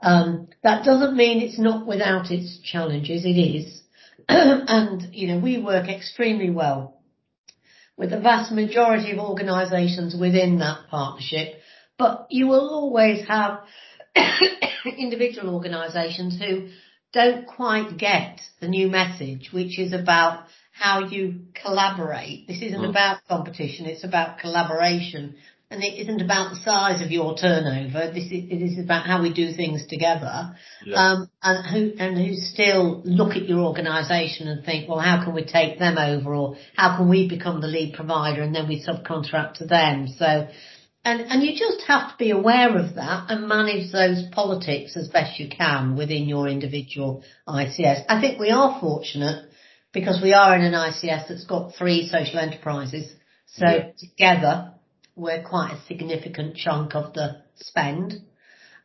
Speaker 2: Um, that doesn't mean it's not without its challenges. It is, and you know we work extremely well with the vast majority of organisations within that partnership. But you will always have individual organisations who don't quite get the new message, which is about how you collaborate. This isn't mm. about competition, it's about collaboration and it isn't about the size of your turnover. This is, it is about how we do things together. Yeah. Um, and who, and who still look at your organisation and think, well, how can we take them over or how can we become the lead provider and then we subcontract to them? So, and, and you just have to be aware of that and manage those politics as best you can within your individual ICS. I think we are fortunate because we are in an ICS that's got three social enterprises. So yeah. together we're quite a significant chunk of the spend.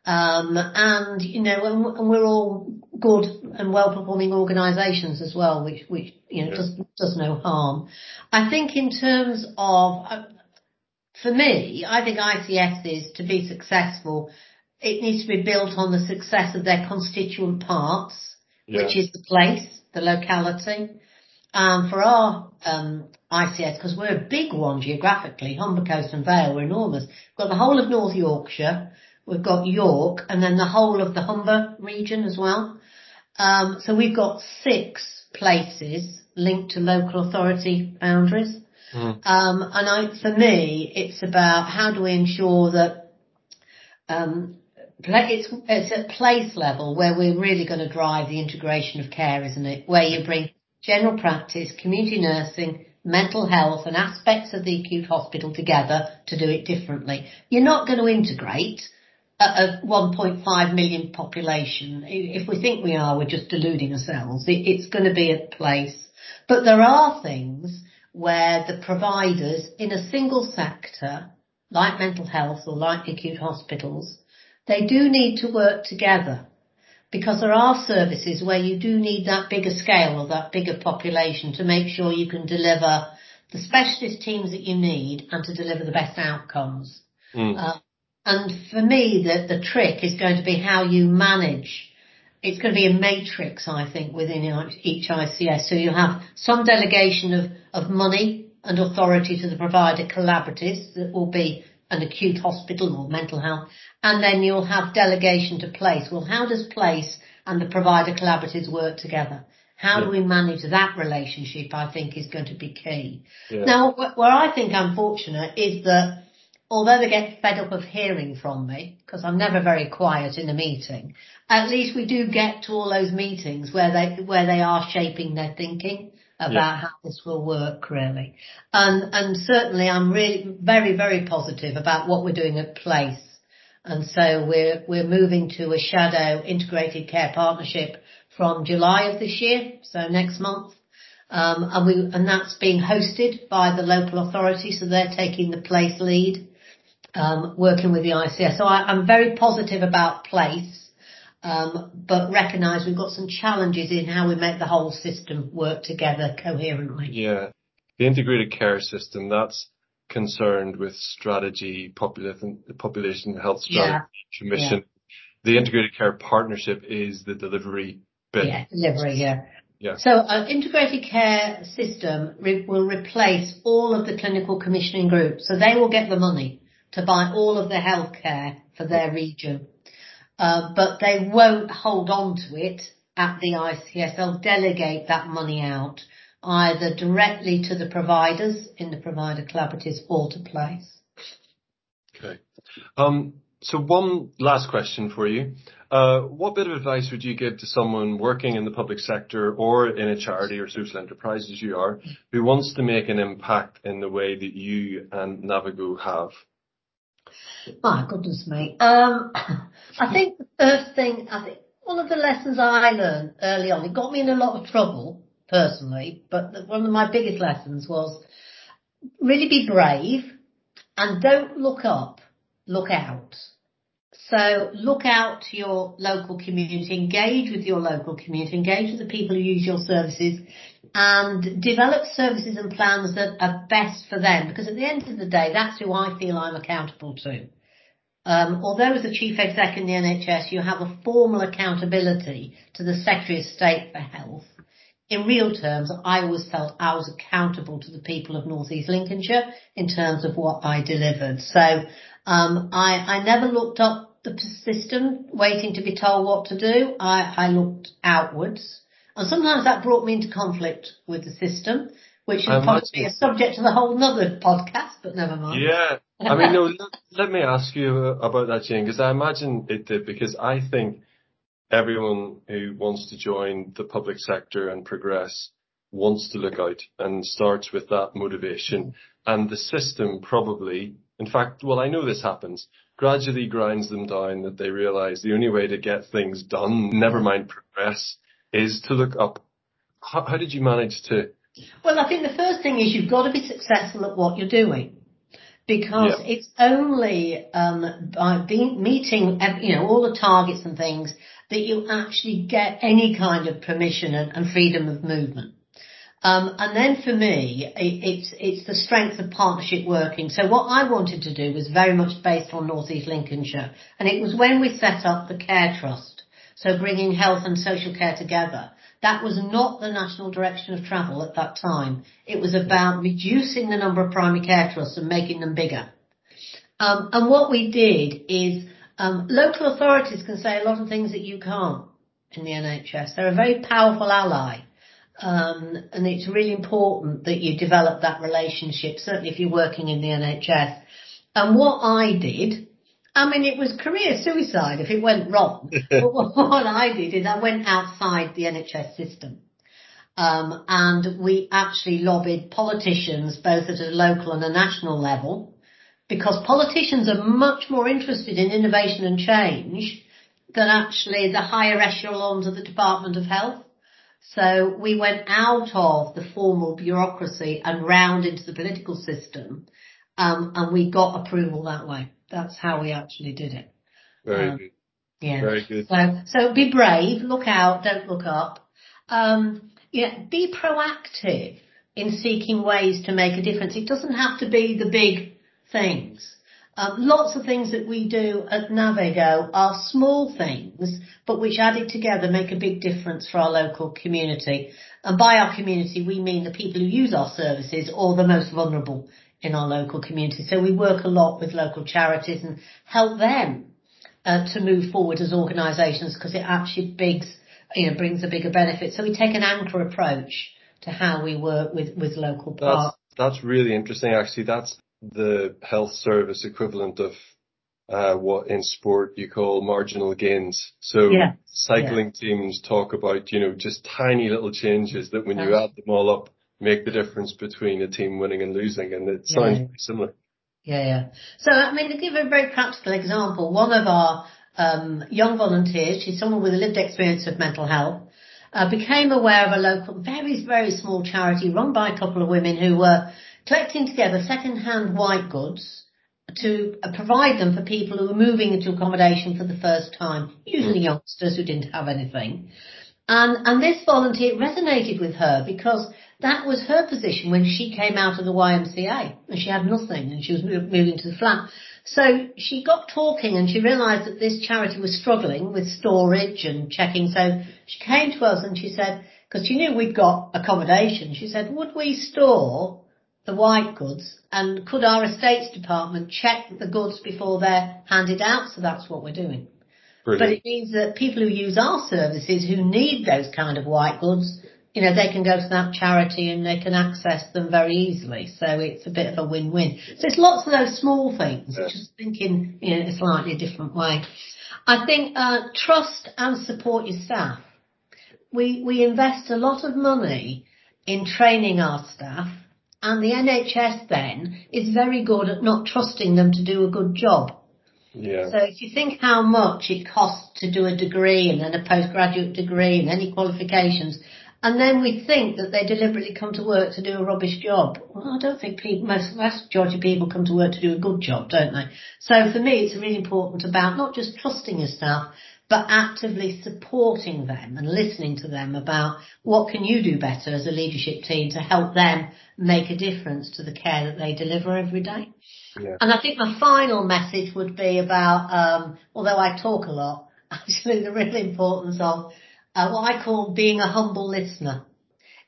Speaker 2: Um, and, you know, and, and, we're all good and well-performing organisations as well, which, which, you know, yeah. does, does no harm. I think in terms of, uh, for me, I think ICSs to be successful, it needs to be built on the success of their constituent parts, yeah. which is the place, the locality. Um, for our um, ICS, because we're a big one geographically, Humber Coast and Vale, we're enormous. We've got the whole of North Yorkshire, we've got York, and then the whole of the Humber region as well. Um, so we've got six places linked to local authority boundaries. Mm. Um, and I, for me, it's about how do we ensure that um, it's, it's at place level where we're really going to drive the integration of care, isn't it? Where you bring general practice, community nursing, mental health and aspects of the acute hospital together to do it differently. You're not going to integrate a, 1.5 million population. If we think we are, we're just deluding ourselves. it's going to be a place. But there are things where the providers in a single sector, like mental health or like acute hospitals, they do need to work together because there are services where you do need that bigger scale or that bigger population to make sure you can deliver the specialist teams that you need and to deliver the best outcomes. Mm. Uh, and for me, the, the trick is going to be how you manage. It's going to be a matrix, I think, within each ICS. So you have some delegation of, of money and authority to the provider collaboratives that will be an acute hospital or mental health, and then you'll have delegation to place. Well, how does place and the provider collaboratives work together? How yeah. do we manage that relationship? I think is going to be key. Yeah. Now, where I think I'm fortunate is that although they get fed up of hearing from me, because I'm never very quiet in a meeting, at least we do get to all those meetings where they, where they are shaping their thinking about yeah. how this will work really. And, and certainly I'm really very, very positive about what we're doing at Place. And so we're, we're moving to a shadow integrated care partnership from July of this year, so next month. Um, and we, and that's being hosted by the local authority, so they're taking the place lead, um, working with the ICS. So I, I'm very positive about place Um, but recognise we've got some challenges in how we make the whole system work together coherently.
Speaker 1: Yeah. The integrated care system, that's concerned with strategy, population, population health strategy, yeah. mission. Yeah. The integrated care partnership is the delivery bit.
Speaker 2: Yeah, delivery, yeah. Yeah. So an integrated care system re- will replace all of the clinical commissioning groups. So they will get the money to buy all of the healthcare for their region. Uh, but they won't hold on to it at the ICS. They'll delegate that money out either directly to the providers in the provider collaboratives or to place.
Speaker 1: Okay. Um, so one last question for you. Uh, what bit of advice would you give to someone working in the public sector or in a charity or social enterprise as you are, who wants to make an impact in the way that you and Navigo have?
Speaker 2: My goodness me. Um, I think the first thing, I think one of the lessons I learned early on, it got me in a lot of trouble personally, but the, one of my biggest lessons was really be brave and don't look up, look out. So look out to your local community, engage with your local community, engage with the people who use your services and develop services and plans that are best for them because at the end of the day, that's who I feel I'm accountable to. Um, although as a chief exec in the NHS, you have a formal accountability to the Secretary of State for Health. In real terms, I always felt I was accountable to the people of North East Lincolnshire in terms of what I delivered. So um, I, I never looked up the system waiting to be told what to do. I, I looked outwards. And sometimes that brought me into conflict with the system, which is um, probably a subject of the whole another podcast, but never mind.
Speaker 1: Yeah. I mean, no, let, let me ask you about that, Jane, because I imagine it did, because I think everyone who wants to join the public sector and progress wants to look out and starts with that motivation. And the system probably, in fact, well, I know this happens, gradually grinds them down that they realize the only way to get things done, never mind progress, is to look up. How, how did you manage to?
Speaker 2: Well, I think the first thing is you've got to be successful at what you're doing because yeah. it's only um, by being, meeting, you know, all the targets and things that you actually get any kind of permission and, and freedom of movement. Um, and then for me, it, it's it's the strength of partnership working. So what I wanted to do was very much based on North East Lincolnshire, and it was when we set up the Care Trust so bringing health and social care together. That was not the national direction of travel at that time. It was about reducing the number of primary care trusts and making them bigger. Um, and what we did is um, local authorities can say a lot of things that you can't in the NHS. They're a very powerful ally. Um, and it's really important that you develop that relationship, certainly if you're working in the NHS. And what I did I mean, it was career suicide if it went wrong. but what I did is I went outside the NHS system. Um, and we actually lobbied politicians both at a local and a national level because politicians are much more interested in innovation and change than actually the higher echelons of the Department of Health. So we went out of the formal bureaucracy and round into the political system, um, and we got approval that way. That's how we actually did it.
Speaker 1: Very um, good.
Speaker 2: Yeah.
Speaker 1: Very good.
Speaker 2: So, so be brave, look out, don't look up. Um, yeah, be proactive in seeking ways to make a difference. It doesn't have to be the big things. Um, lots of things that we do at Navigo are small things, but which added together make a big difference for our local community. And by our community, we mean the people who use our services or the most vulnerable in our local community. So we work a lot with local charities and help them uh, to move forward as organisations because it actually bigs, you know, brings a bigger benefit. So we take an anchor approach to how we work with, with local
Speaker 1: parts. That's, that's really interesting actually. That's the health service equivalent of uh, what in sport you call marginal gains. So
Speaker 2: Yeah.
Speaker 1: cycling teams talk about, you know, just tiny little changes that when you add them all up make the difference between a team winning and losing. And it sounds
Speaker 2: Yeah.
Speaker 1: pretty similar.
Speaker 2: Yeah, yeah. So, I mean, to give a very practical example, one of our um, young volunteers, she's someone with a lived experience of mental health, uh, became aware of a local, very, very small charity run by a couple of women who were collecting together second-hand white goods to provide them for people who were moving into accommodation for the first time, usually hmm. youngsters who didn't have anything. And, and this volunteer resonated with her because that was her position when she came out of the YMCA and she had nothing and she was moving to the flat. So she got talking and she realised that this charity was struggling with storage and checking. So she came to us and she said, because she knew we'd got accommodation, she said, would we store the white goods and could our estates department check the goods before they're handed out? So that's what we're doing. But it means that people who use our services who need those kind of white goods, you know, they can go to that charity and they can access them very easily. So it's a bit of a win-win. So it's lots of those small things,
Speaker 1: Yeah.
Speaker 2: just thinking in a slightly different way. I think uh, trust and support your staff. We we invest a lot of money in training our staff, and the NHS then is very good at not trusting them to do a good job.
Speaker 1: Yeah.
Speaker 2: So if you think how much it costs to do a degree and then a postgraduate degree and any qualifications, and then we think that they deliberately come to work to do a rubbish job. Well, I don't think people, most vast majority of people come to work to do a good job, don't they? So for me, it's really important about not just trusting your staff, but actively supporting them and listening to them about what can you do better as a leadership team to help them make a difference to the care that they deliver every day.
Speaker 1: Yeah.
Speaker 2: And I think my final message would be about, um, although I talk a lot, actually the real importance of uh, what I call being a humble listener.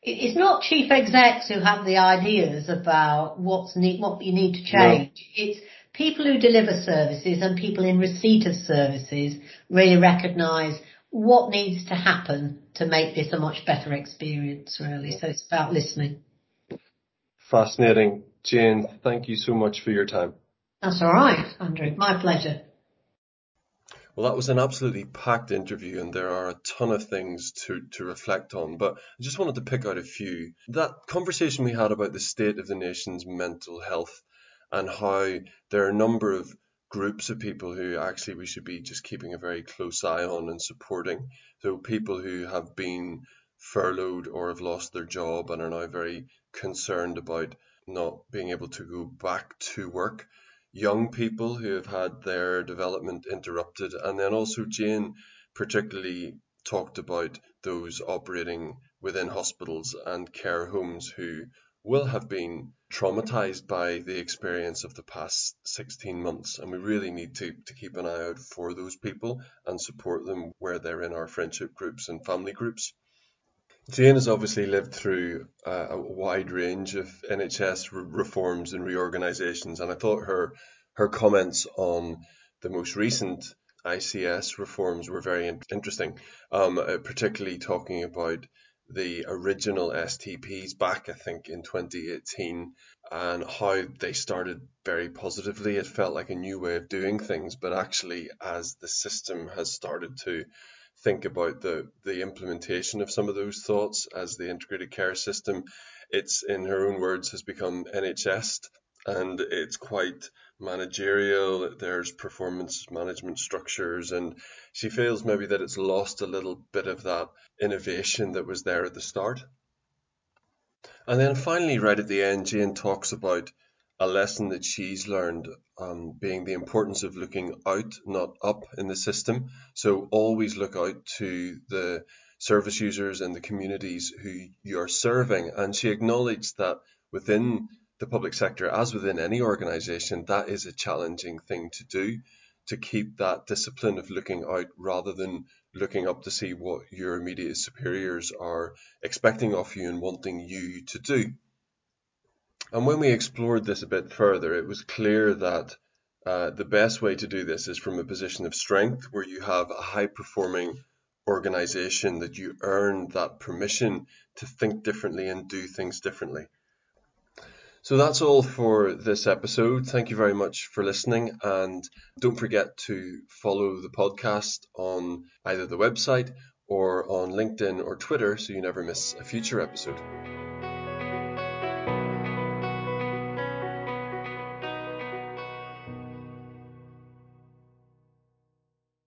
Speaker 2: It's not chief execs who have the ideas about what's need, what you need to change. It's people who deliver services and people in receipt of services really recognise what needs to happen to make this a much better experience really. So it's about listening.
Speaker 1: Fascinating. Jane, thank you so much for your time.
Speaker 2: That's all right, Andrew. My pleasure.
Speaker 1: Well, that was an absolutely packed interview, and there are a ton of things to, to reflect on. But I just wanted to pick out a few. That conversation we had about the state of the nation's mental health and how there are a number of groups of people who actually we should be just keeping a very close eye on and supporting. So, people who have been furloughed or have lost their job and are now very concerned about not being able to go back to work young people who have had their development interrupted, and then also Jane particularly talked about those operating within hospitals and care homes who will have been traumatized by the experience of the past 16 months and we really need to, to keep an eye out for those people and support them where they're in our friendship groups and family groups. Jane has obviously lived through uh, a wide range of NHS re- reforms and reorganisations, and I thought her her comments on the most recent ICS reforms were very in- interesting, um, uh, particularly talking about the original STPs back, I think, in 2018, and how they started very positively. It felt like a new way of doing things, but actually, as the system has started to think about the the implementation of some of those thoughts as the integrated care system. It's in her own words has become NHS and it's quite managerial. There's performance management structures, and she feels maybe that it's lost a little bit of that innovation that was there at the start. And then finally, right at the end, Jane talks about a lesson that she's learned um, being the importance of looking out, not up in the system. So always look out to the service users and the communities who you are serving. And she acknowledged that within the public sector, as within any organization, that is a challenging thing to do to keep that discipline of looking out rather than looking up to see what your immediate superiors are expecting of you and wanting you to do. And when we explored this a bit further, it was clear that uh, the best way to do this is from a position of strength where you have a high performing organization that you earn that permission to think differently and do things differently. So that's all for this episode. Thank you very much for listening. And don't forget to follow the podcast on either the website or on LinkedIn or Twitter so you never miss a future episode.